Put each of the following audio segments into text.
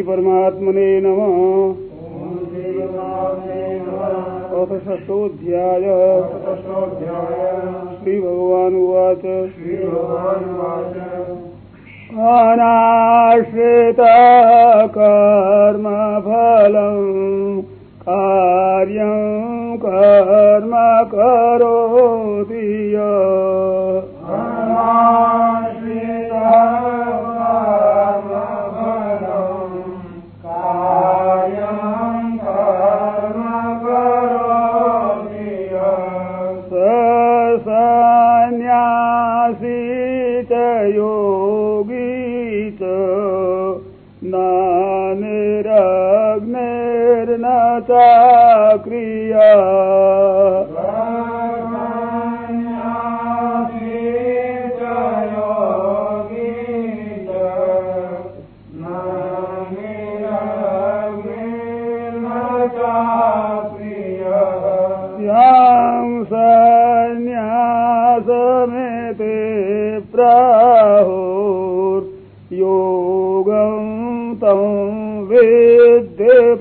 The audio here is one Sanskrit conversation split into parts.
श्रीपरमात्मने नमः अथ षष्ठोऽध्याय श्रीभगवानुवाच अनाश्रितः कर्मफलम् कार्यं कर्म करोति सन्न्यासी नानिरग्निर्न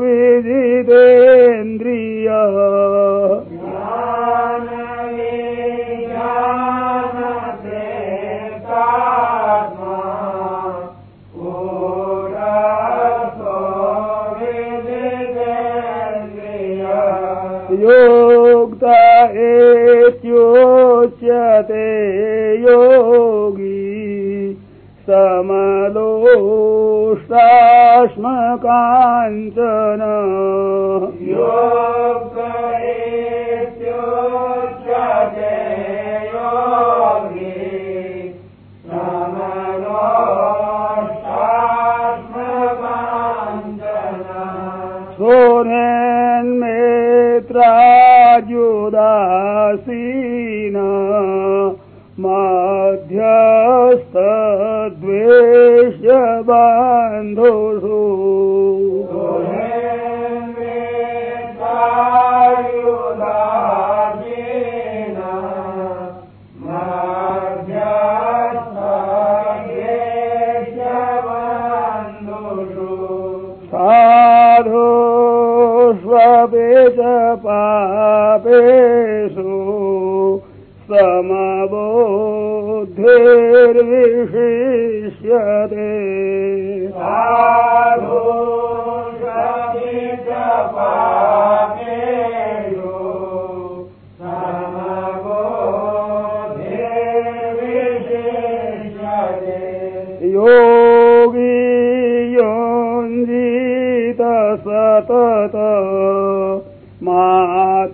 ವಿದಿತ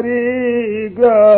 غريقا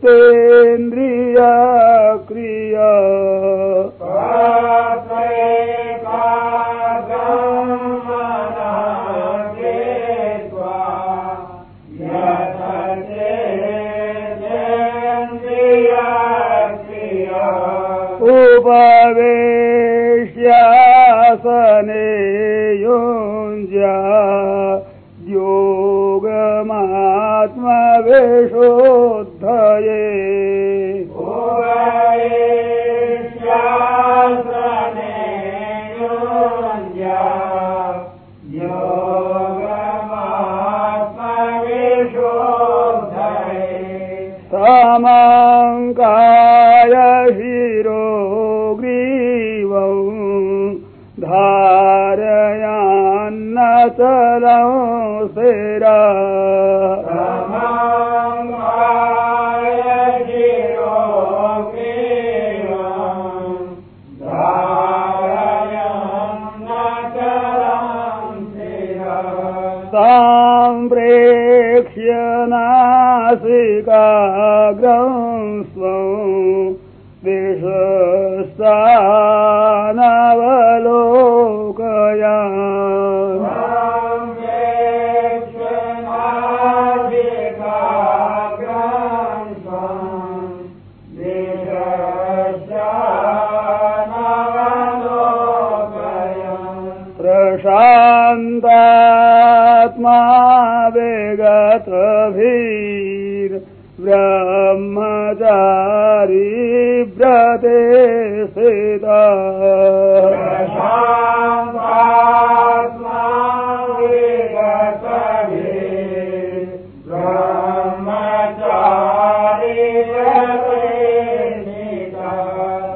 सेंद्रिया ಸಂಗೇಶ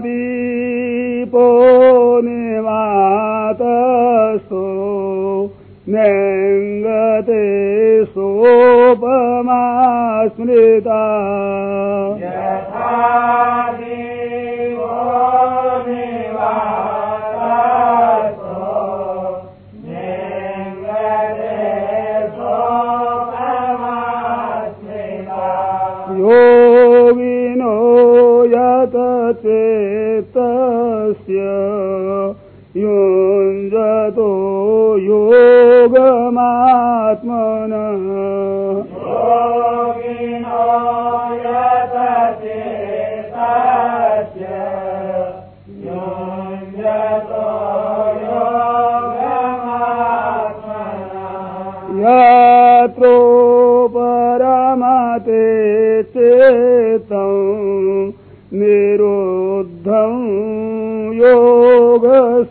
りぼにまたそう年がでそうばますりだ。स्य योञ्जातो योगमात्मन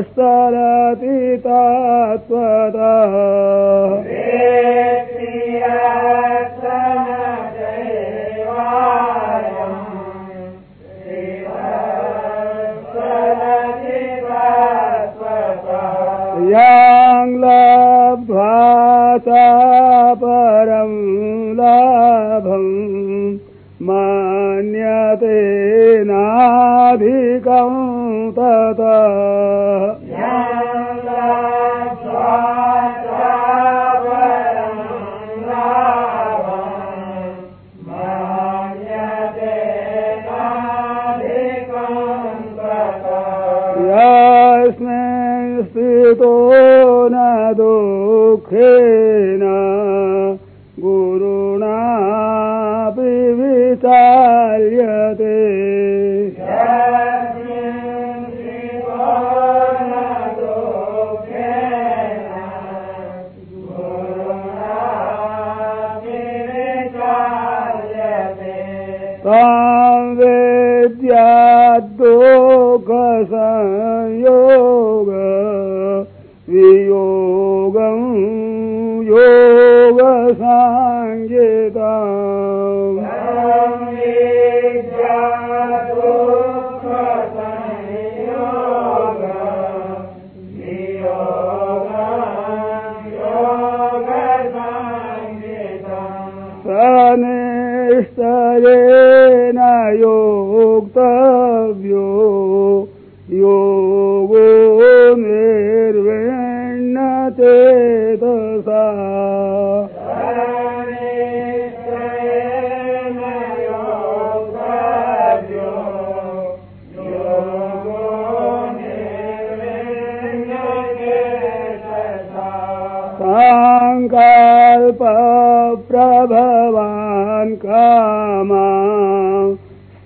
स्तरति तदा याङ्ग्लभ्वासपरं लभम्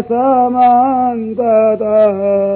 समान्ततः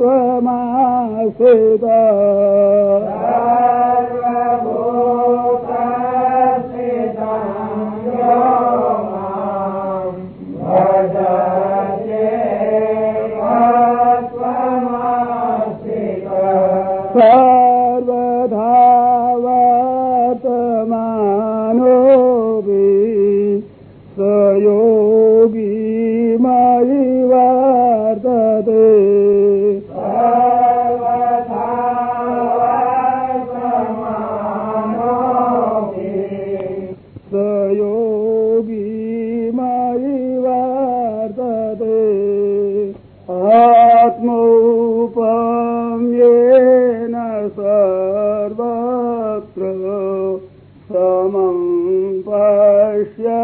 मां स स्य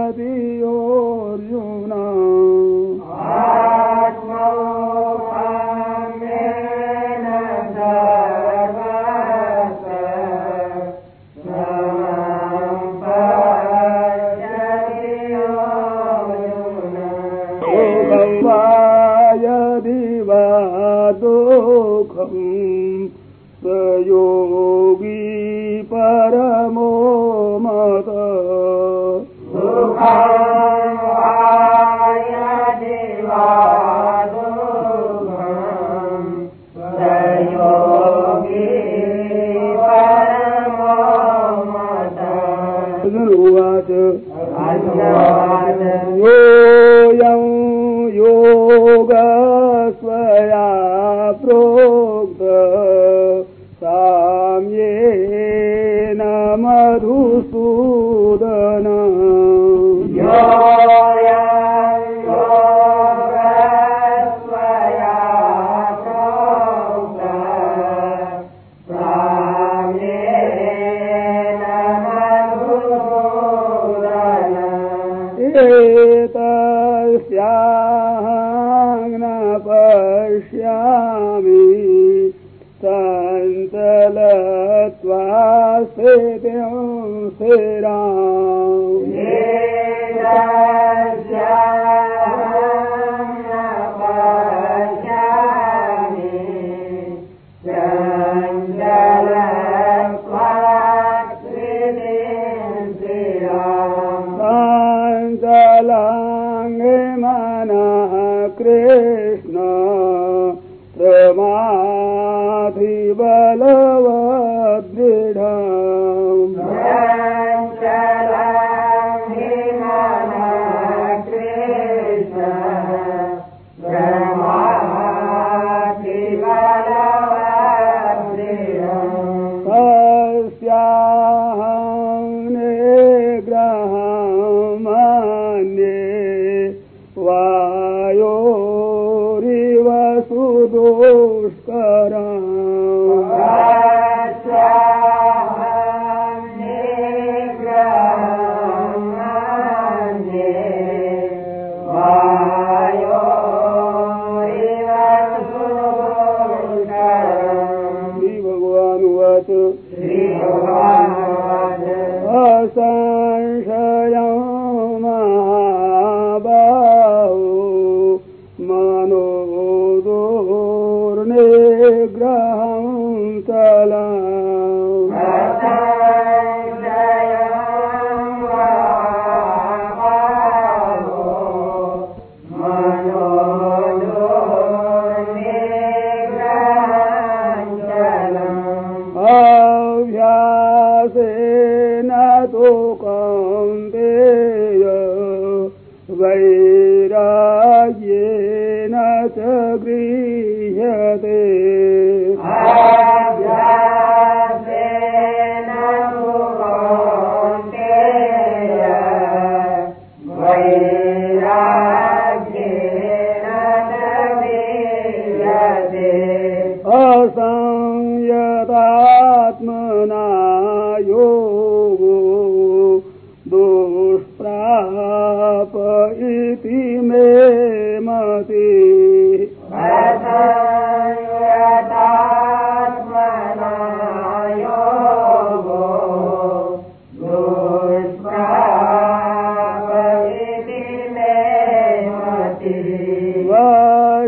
पश्यामि सन्तलत्वा स्थितिं स्थिरा بالا و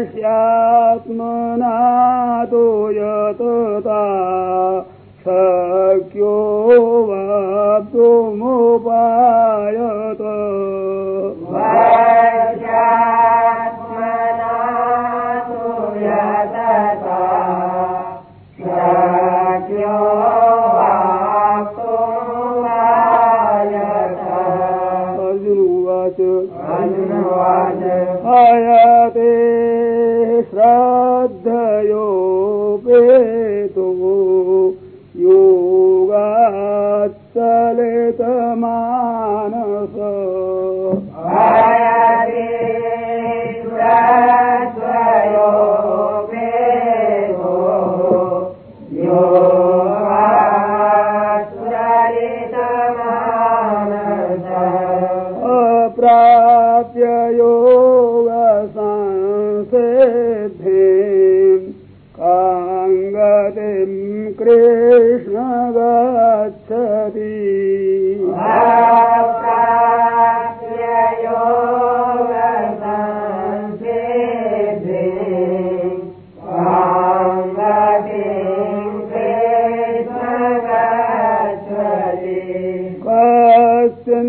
वश्यात्मना حسن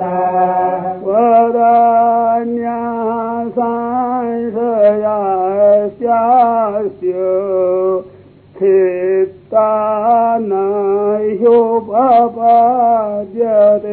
परियां सांेता नो प्यत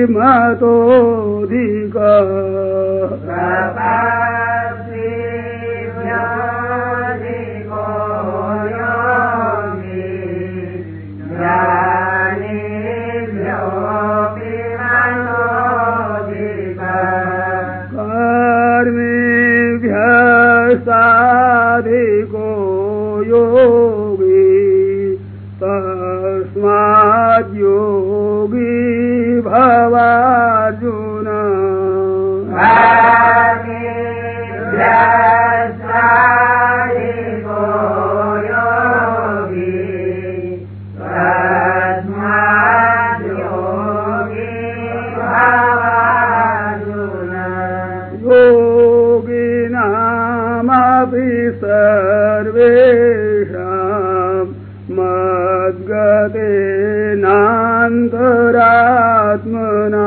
ज्ञानेभ्योऽपि मद्गतेनान्तरात्मना